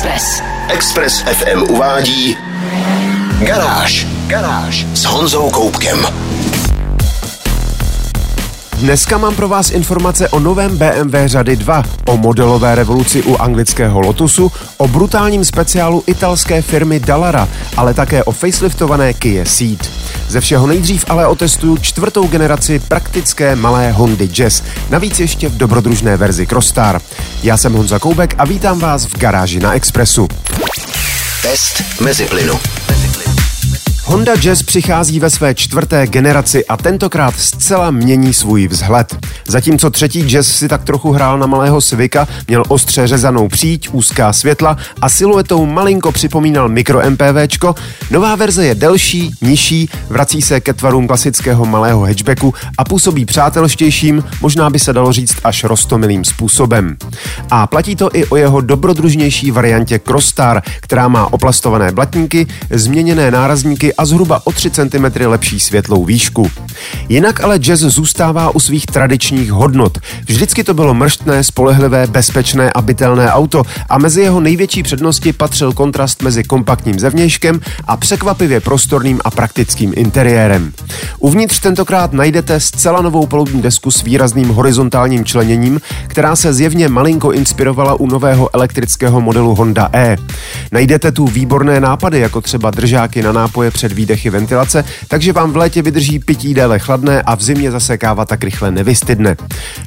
Express. Express FM uvádí Garáž. Garáž s Honzou Koupkem. Dneska mám pro vás informace o novém BMW řady 2, o modelové revoluci u anglického Lotusu, o brutálním speciálu italské firmy Dallara, ale také o faceliftované Kia Ceed. Ze všeho nejdřív ale otestuju čtvrtou generaci praktické malé Hondy Jazz, navíc ještě v dobrodružné verzi Crossstar. Já jsem Honza Koubek a vítám vás v garáži na Expressu. Test mezi plynu. Honda Jazz přichází ve své čtvrté generaci a tentokrát zcela mění svůj vzhled. Zatímco třetí Jazz si tak trochu hrál na malého Civika, měl ostře řezanou příď, úzká světla a siluetou malinko připomínal mikro MPVčko, nová verze je delší, nižší, vrací se ke tvarům klasického malého hatchbacku a působí přátelštějším, možná by se dalo říct až rostomilým způsobem. A platí to i o jeho dobrodružnější variantě Crossstar, která má oplastované blatníky, změněné nárazníky a zhruba o 3 cm lepší světlou výšku. Jinak ale jazz zůstává u svých tradičních hodnot. Vždycky to bylo mrštné, spolehlivé, bezpečné a bytelné auto a mezi jeho největší přednosti patřil kontrast mezi kompaktním zevnějškem a překvapivě prostorným a praktickým interiérem. Uvnitř tentokrát najdete zcela novou palubní desku s výrazným horizontálním členěním, která se zjevně malinko inspirovala u nového elektrického modelu Honda E. Najdete tu výborné nápady, jako třeba držáky na nápoje před výdechy ventilace, takže vám v létě vydrží pití déle chladné a v zimě zase káva tak rychle nevystydne.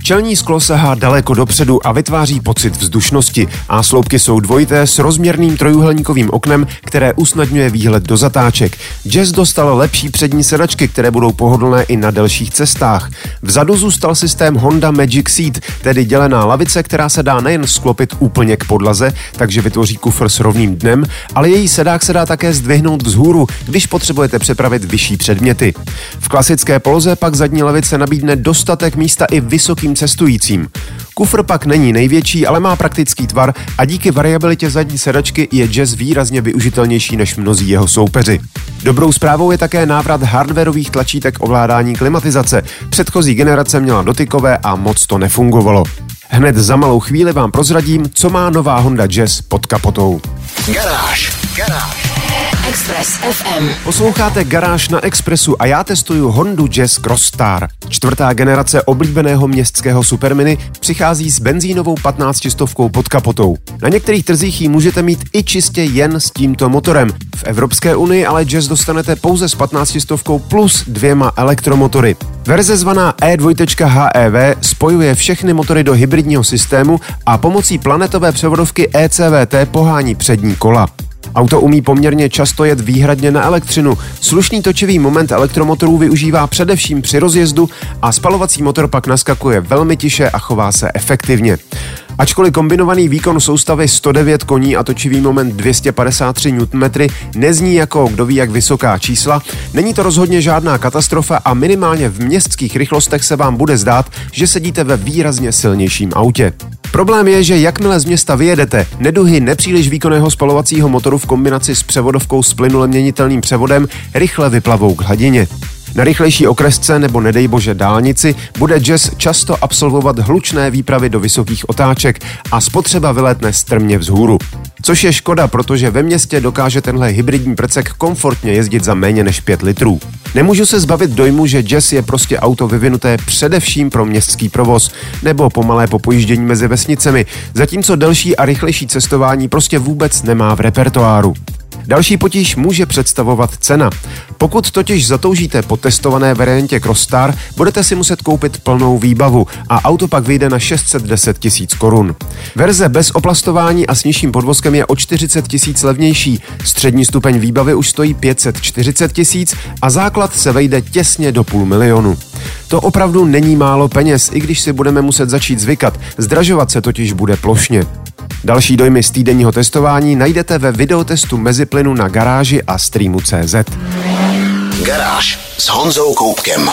Čelní sklo sahá daleko dopředu a vytváří pocit vzdušnosti a sloupky jsou dvojité s rozměrným trojuhelníkovým oknem, které usnadňuje výhled do zatáček. Jazz dostal lepší přední sedačky, které budou pohodlné i na delších cestách. Vzadu zůstal systém Honda Magic Seat, tedy dělená lavice, která se dá nejen sklopit úplně k podlaze, takže vytvoří kufr s rovným dnem, ale její sedák se dá také zdvihnout vzhůru, když potřebujete přepravit vyšší předměty. V klasické poloze pak zadní lavice nabídne dostatek místa i vysokým cestujícím. Kufr pak není největší, ale má praktický tvar a díky variabilitě zadní sedačky je Jazz výrazně využitelnější než mnozí jeho soupeři. Dobrou zprávou je také návrat hardwareových tlačítek ovládání klimatizace. Předchozí generace měla dotykové a moc to nefungovalo. Hned za malou chvíli vám prozradím, co má nová Honda Jazz pod kapotou. Garáž. Garáž. Express FM. Posloucháte Garáž na Expressu a já testuju Hondu Jazz Crossstar. Čtvrtá generace oblíbeného městského superminy přichází s benzínovou 15 stovkou pod kapotou. Na některých trzích ji můžete mít i čistě jen s tímto motorem. V Evropské unii ale Jazz dostanete pouze s 15 stovkou plus dvěma elektromotory. Verze zvaná E2.HEV spojuje všechny motory do hybridního systému a pomocí planetové převodovky ECVT pohání přední kola. Auto umí poměrně často jet výhradně na elektřinu. Slušný točivý moment elektromotorů využívá především při rozjezdu a spalovací motor pak naskakuje velmi tiše a chová se efektivně. Ačkoliv kombinovaný výkon soustavy 109 koní a točivý moment 253 Nm nezní jako kdo ví jak vysoká čísla, není to rozhodně žádná katastrofa a minimálně v městských rychlostech se vám bude zdát, že sedíte ve výrazně silnějším autě. Problém je, že jakmile z města vyjedete, neduhy nepříliš výkonného spalovacího motoru v kombinaci s převodovkou s plynule měnitelným převodem rychle vyplavou k hladině. Na rychlejší okresce nebo nedej bože dálnici bude Jazz často absolvovat hlučné výpravy do vysokých otáček a spotřeba vyletne strmě vzhůru. Což je škoda, protože ve městě dokáže tenhle hybridní prcek komfortně jezdit za méně než 5 litrů. Nemůžu se zbavit dojmu, že Jazz je prostě auto vyvinuté především pro městský provoz nebo pomalé popojíždění mezi vesnicemi, zatímco delší a rychlejší cestování prostě vůbec nemá v repertoáru. Další potíž může představovat cena. Pokud totiž zatoužíte po testované variantě Crossstar, budete si muset koupit plnou výbavu a auto pak vyjde na 610 tisíc korun. Verze bez oplastování a s nižším podvozkem je o 40 tisíc levnější, střední stupeň výbavy už stojí 540 tisíc a základ se vejde těsně do půl milionu. To opravdu není málo peněz, i když si budeme muset začít zvykat, zdražovat se totiž bude plošně. Další dojmy z týdenního testování najdete ve videotestu Meziplynu na garáži a streamu.cz. Garáž s Honzou Koupkem.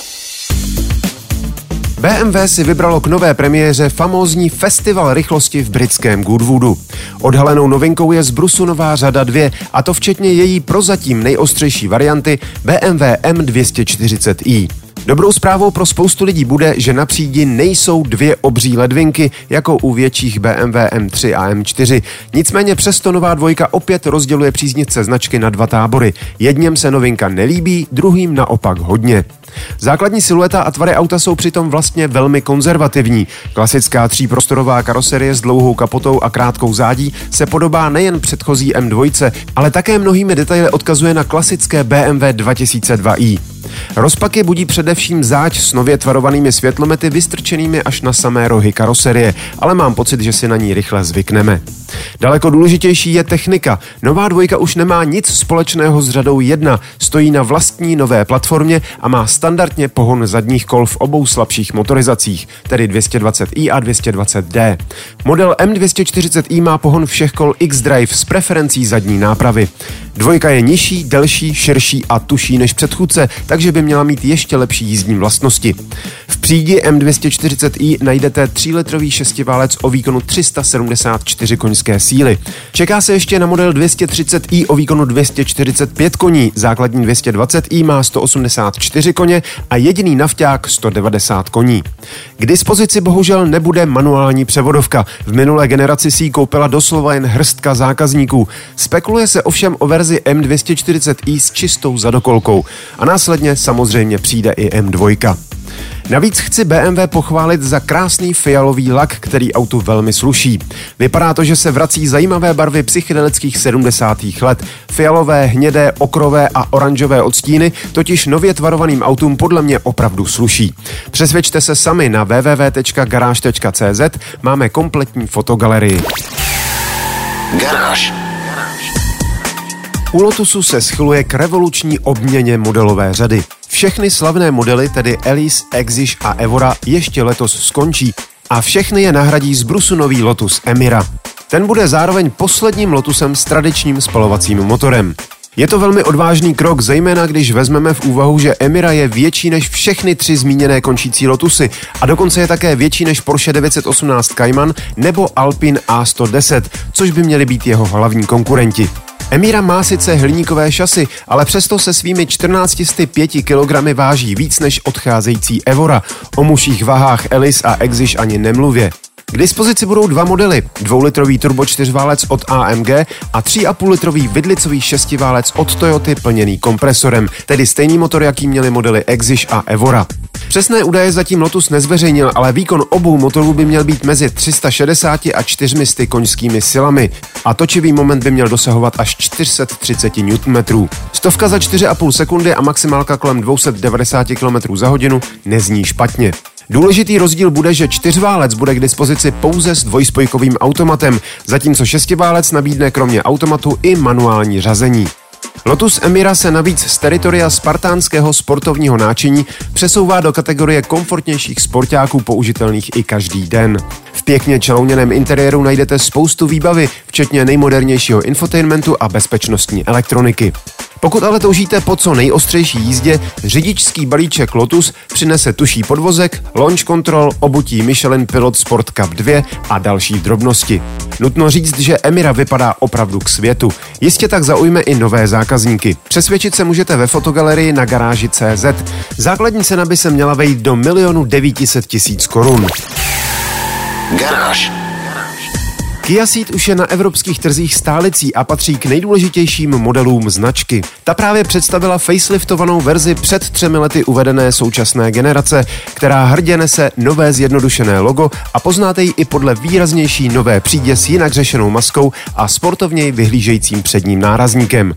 BMW si vybralo k nové premiéře famózní festival rychlosti v britském Goodwoodu. Odhalenou novinkou je z nová řada 2, a to včetně její prozatím nejostřejší varianty BMW M240i. Dobrou zprávou pro spoustu lidí bude, že na přídi nejsou dvě obří ledvinky, jako u větších BMW M3 a M4. Nicméně přesto nová dvojka opět rozděluje příznivce značky na dva tábory. Jedním se novinka nelíbí, druhým naopak hodně. Základní silueta a tvary auta jsou přitom vlastně velmi konzervativní. Klasická tříprostorová karoserie s dlouhou kapotou a krátkou zádí se podobá nejen předchozí M2, ale také mnohými detaily odkazuje na klasické BMW 2002i. Rozpaky budí především záď s nově tvarovanými světlomety vystrčenými až na samé rohy karoserie, ale mám pocit, že si na ní rychle zvykneme. Daleko důležitější je technika. Nová dvojka už nemá nic společného s řadou 1, stojí na vlastní nové platformě a má standardně pohon zadních kol v obou slabších motorizacích, tedy 220i a 220d. Model M240i má pohon všech kol X-Drive s preferencí zadní nápravy. Dvojka je nižší, delší, širší a tuší než předchůdce, takže by měla mít ještě lepší jízdní vlastnosti. V přídi M240i najdete 3-litrový šestiválec o výkonu 374 koňské síly. Čeká se ještě na model 230i o výkonu 245 koní, základní 220i má 184 koně a jediný nafťák 190 koní. K dispozici bohužel nebude manuální převodovka. V minulé generaci si ji koupila doslova jen hrstka zákazníků. Spekuluje se ovšem o verzi M240i s čistou zadokolkou a následně samozřejmě přijde i M2. Navíc chci BMW pochválit za krásný fialový lak, který autu velmi sluší. Vypadá to, že se vrací zajímavé barvy psychedelických 70. let. Fialové, hnědé, okrové a oranžové odstíny totiž nově tvarovaným autům podle mě opravdu sluší. Přesvědčte se sami na www.garage.cz, máme kompletní fotogalerii. Garáž. U Lotusu se schyluje k revoluční obměně modelové řady. Všechny slavné modely, tedy Elise, Exige a Evora, ještě letos skončí a všechny je nahradí zbrusu nový Lotus Emira. Ten bude zároveň posledním Lotusem s tradičním spalovacím motorem. Je to velmi odvážný krok, zejména když vezmeme v úvahu, že Emira je větší než všechny tři zmíněné končící Lotusy a dokonce je také větší než Porsche 918 Cayman nebo Alpine A110, což by měly být jeho hlavní konkurenti. Emira má sice hliníkové šasy, ale přesto se svými 1405 kg váží víc než odcházející Evora. O muších vahách Elis a Exige ani nemluvě. K dispozici budou dva modely, dvoulitrový turbo čtyřválec od AMG a 3,5 litrový vidlicový šestiválec od Toyoty plněný kompresorem, tedy stejný motor, jaký měli modely Exige a Evora. Přesné údaje zatím Lotus nezveřejnil, ale výkon obou motorů by měl být mezi 360 a 400 koňskými silami a točivý moment by měl dosahovat až 430 Nm. Stovka za 4,5 sekundy a maximálka kolem 290 km za hodinu nezní špatně. Důležitý rozdíl bude, že čtyřválec bude k dispozici pouze s dvojspojkovým automatem, zatímco šestiválec nabídne kromě automatu i manuální řazení. Lotus Emira se navíc z teritoria spartánského sportovního náčiní přesouvá do kategorie komfortnějších sportáků použitelných i každý den. Pěkně čelouněném interiéru najdete spoustu výbavy, včetně nejmodernějšího infotainmentu a bezpečnostní elektroniky. Pokud ale toužíte po co nejostřejší jízdě, řidičský balíček Lotus přinese tuší podvozek, launch control, obutí Michelin Pilot Sport Cup 2 a další drobnosti. Nutno říct, že Emira vypadá opravdu k světu. Jistě tak zaujme i nové zákazníky. Přesvědčit se můžete ve fotogalerii na garáži CZ. Základní cena by se měla vejít do milionu 900 tisíc korun. Garáž. Kia Ceed už je na evropských trzích stálicí a patří k nejdůležitějším modelům značky. Ta právě představila faceliftovanou verzi před třemi lety uvedené současné generace, která hrdě nese nové zjednodušené logo a poznáte ji i podle výraznější nové přídě s jinak řešenou maskou a sportovněji vyhlížejícím předním nárazníkem.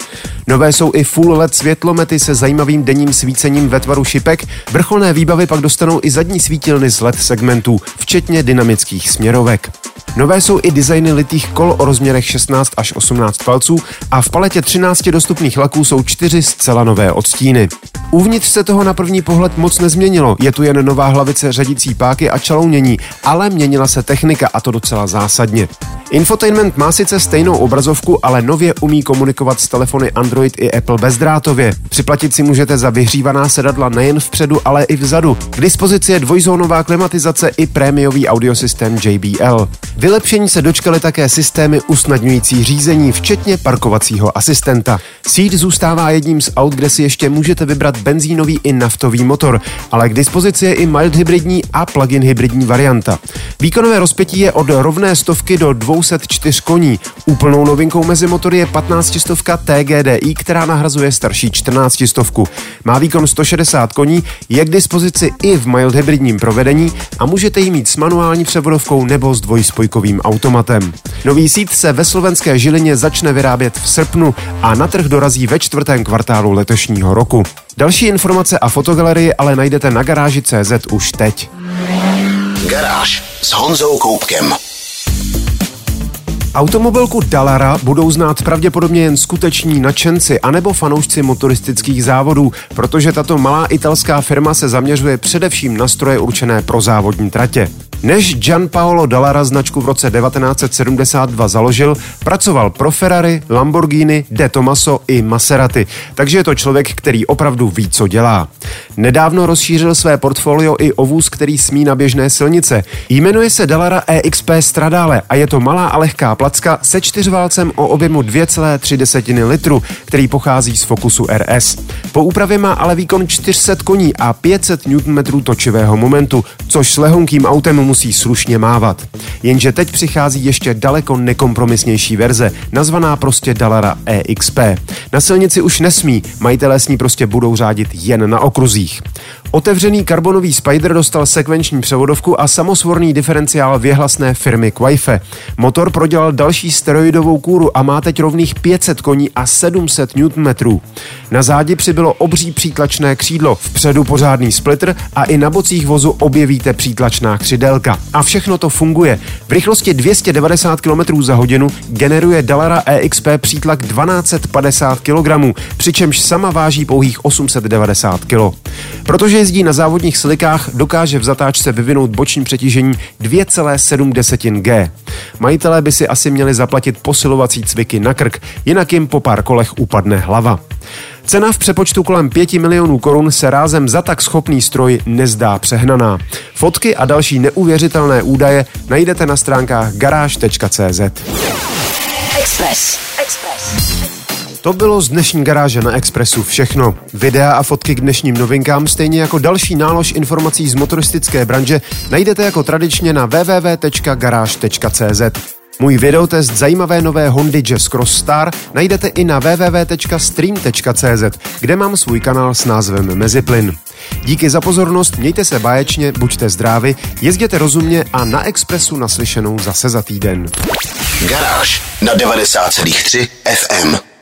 Nové jsou i full LED světlomety se zajímavým denním svícením ve tvaru šipek, vrcholné výbavy pak dostanou i zadní svítilny z LED segmentů, včetně dynamických směrovek. Nové jsou i designy litých kol o rozměrech 16 až 18 palců a v paletě 13 dostupných laků jsou čtyři zcela nové odstíny. Uvnitř se toho na první pohled moc nezměnilo, je tu jen nová hlavice řadící páky a čalounění, ale měnila se technika a to docela zásadně. Infotainment má sice stejnou obrazovku, ale nově umí komunikovat s telefony Android i Apple bezdrátově. Připlatit si můžete za vyhřívaná sedadla nejen vpředu, ale i vzadu. K dispozici je dvojzónová klimatizace i prémiový audiosystém JBL. Vylepšení se dočkaly také systémy usnadňující řízení, včetně parkovacího asistenta. Síť zůstává jedním z aut, kde si ještě můžete vybrat benzínový i naftový motor, ale k dispozici je i mild hybridní a plug-in hybridní varianta. Výkonové rozpětí je od rovné stovky do 204 koní. Úplnou novinkou mezi motory je 15 stovka TGDI, která nahrazuje starší 14 stovku. Má výkon 160 koní, je k dispozici i v mild hybridním provedení a můžete ji mít s manuální převodovkou nebo s dvojspojkovým automatem. Nový sít se ve slovenské Žilině začne vyrábět v srpnu a na trh dorazí ve čtvrtém kvartálu letošního roku. Další informace a fotogalerii ale najdete na garáži CZ už teď. Garáž s Honzou Koupkem. Automobilku Dallara budou znát pravděpodobně jen skuteční nadšenci anebo fanoušci motoristických závodů, protože tato malá italská firma se zaměřuje především na stroje určené pro závodní tratě. Než Gianpaolo Dallara značku v roce 1972 založil, pracoval pro Ferrari, Lamborghini, De Tomaso i Maserati, takže je to člověk, který opravdu ví, co dělá. Nedávno rozšířil své portfolio i o vůz, který smí na běžné silnice. Jmenuje se Dallara EXP Stradale a je to malá a lehká placka se čtyřválcem o objemu 2,3 litru, který pochází z Focusu RS. Po úpravě má ale výkon 400 koní a 500 Nm točivého momentu, což s lehonkým autem musí slušně mávat. Jenže teď přichází ještě daleko nekompromisnější verze, nazvaná prostě Dallara EXP. Na silnici už nesmí, majitelé s ní prostě budou řádit jen na okruzích. Otevřený karbonový Spider dostal sekvenční převodovku a samosvorný diferenciál věhlasné firmy Quaife. Motor prodělal další steroidovou kůru a má teď rovných 500 koní a 700 Nm. Na zádi přibylo obří přítlačné křídlo, vpředu pořádný splitter a i na bocích vozu objevíte přítlačná křidelka. A všechno to funguje. V rychlosti 290 km za hodinu generuje Dallara EXP přítlak 1250 kg, přičemž sama váží pouhých 890 kg. Protože jezdí na závodních silikách, dokáže v zatáčce vyvinout boční přetížení 2,7 G. Majitelé by si asi měli zaplatit posilovací cviky na krk, jinak jim po pár kolech upadne hlava. Cena v přepočtu kolem 5 milionů korun se rázem za tak schopný stroj nezdá přehnaná. Fotky a další neuvěřitelné údaje najdete na stránkách garáž.cz. Express. Express. To bylo z dnešní garáže na Expressu všechno. Videa a fotky k dnešním novinkám, stejně jako další nálož informací z motoristické branže, najdete jako tradičně na www.garage.cz. Můj videotest zajímavé nové Hondy Jazz Cross Star najdete i na www.stream.cz, kde mám svůj kanál s názvem Meziplyn. Díky za pozornost, mějte se báječně, buďte zdraví, jezděte rozumně a na Expressu naslyšenou zase za týden. Garáž na 90,3 FM.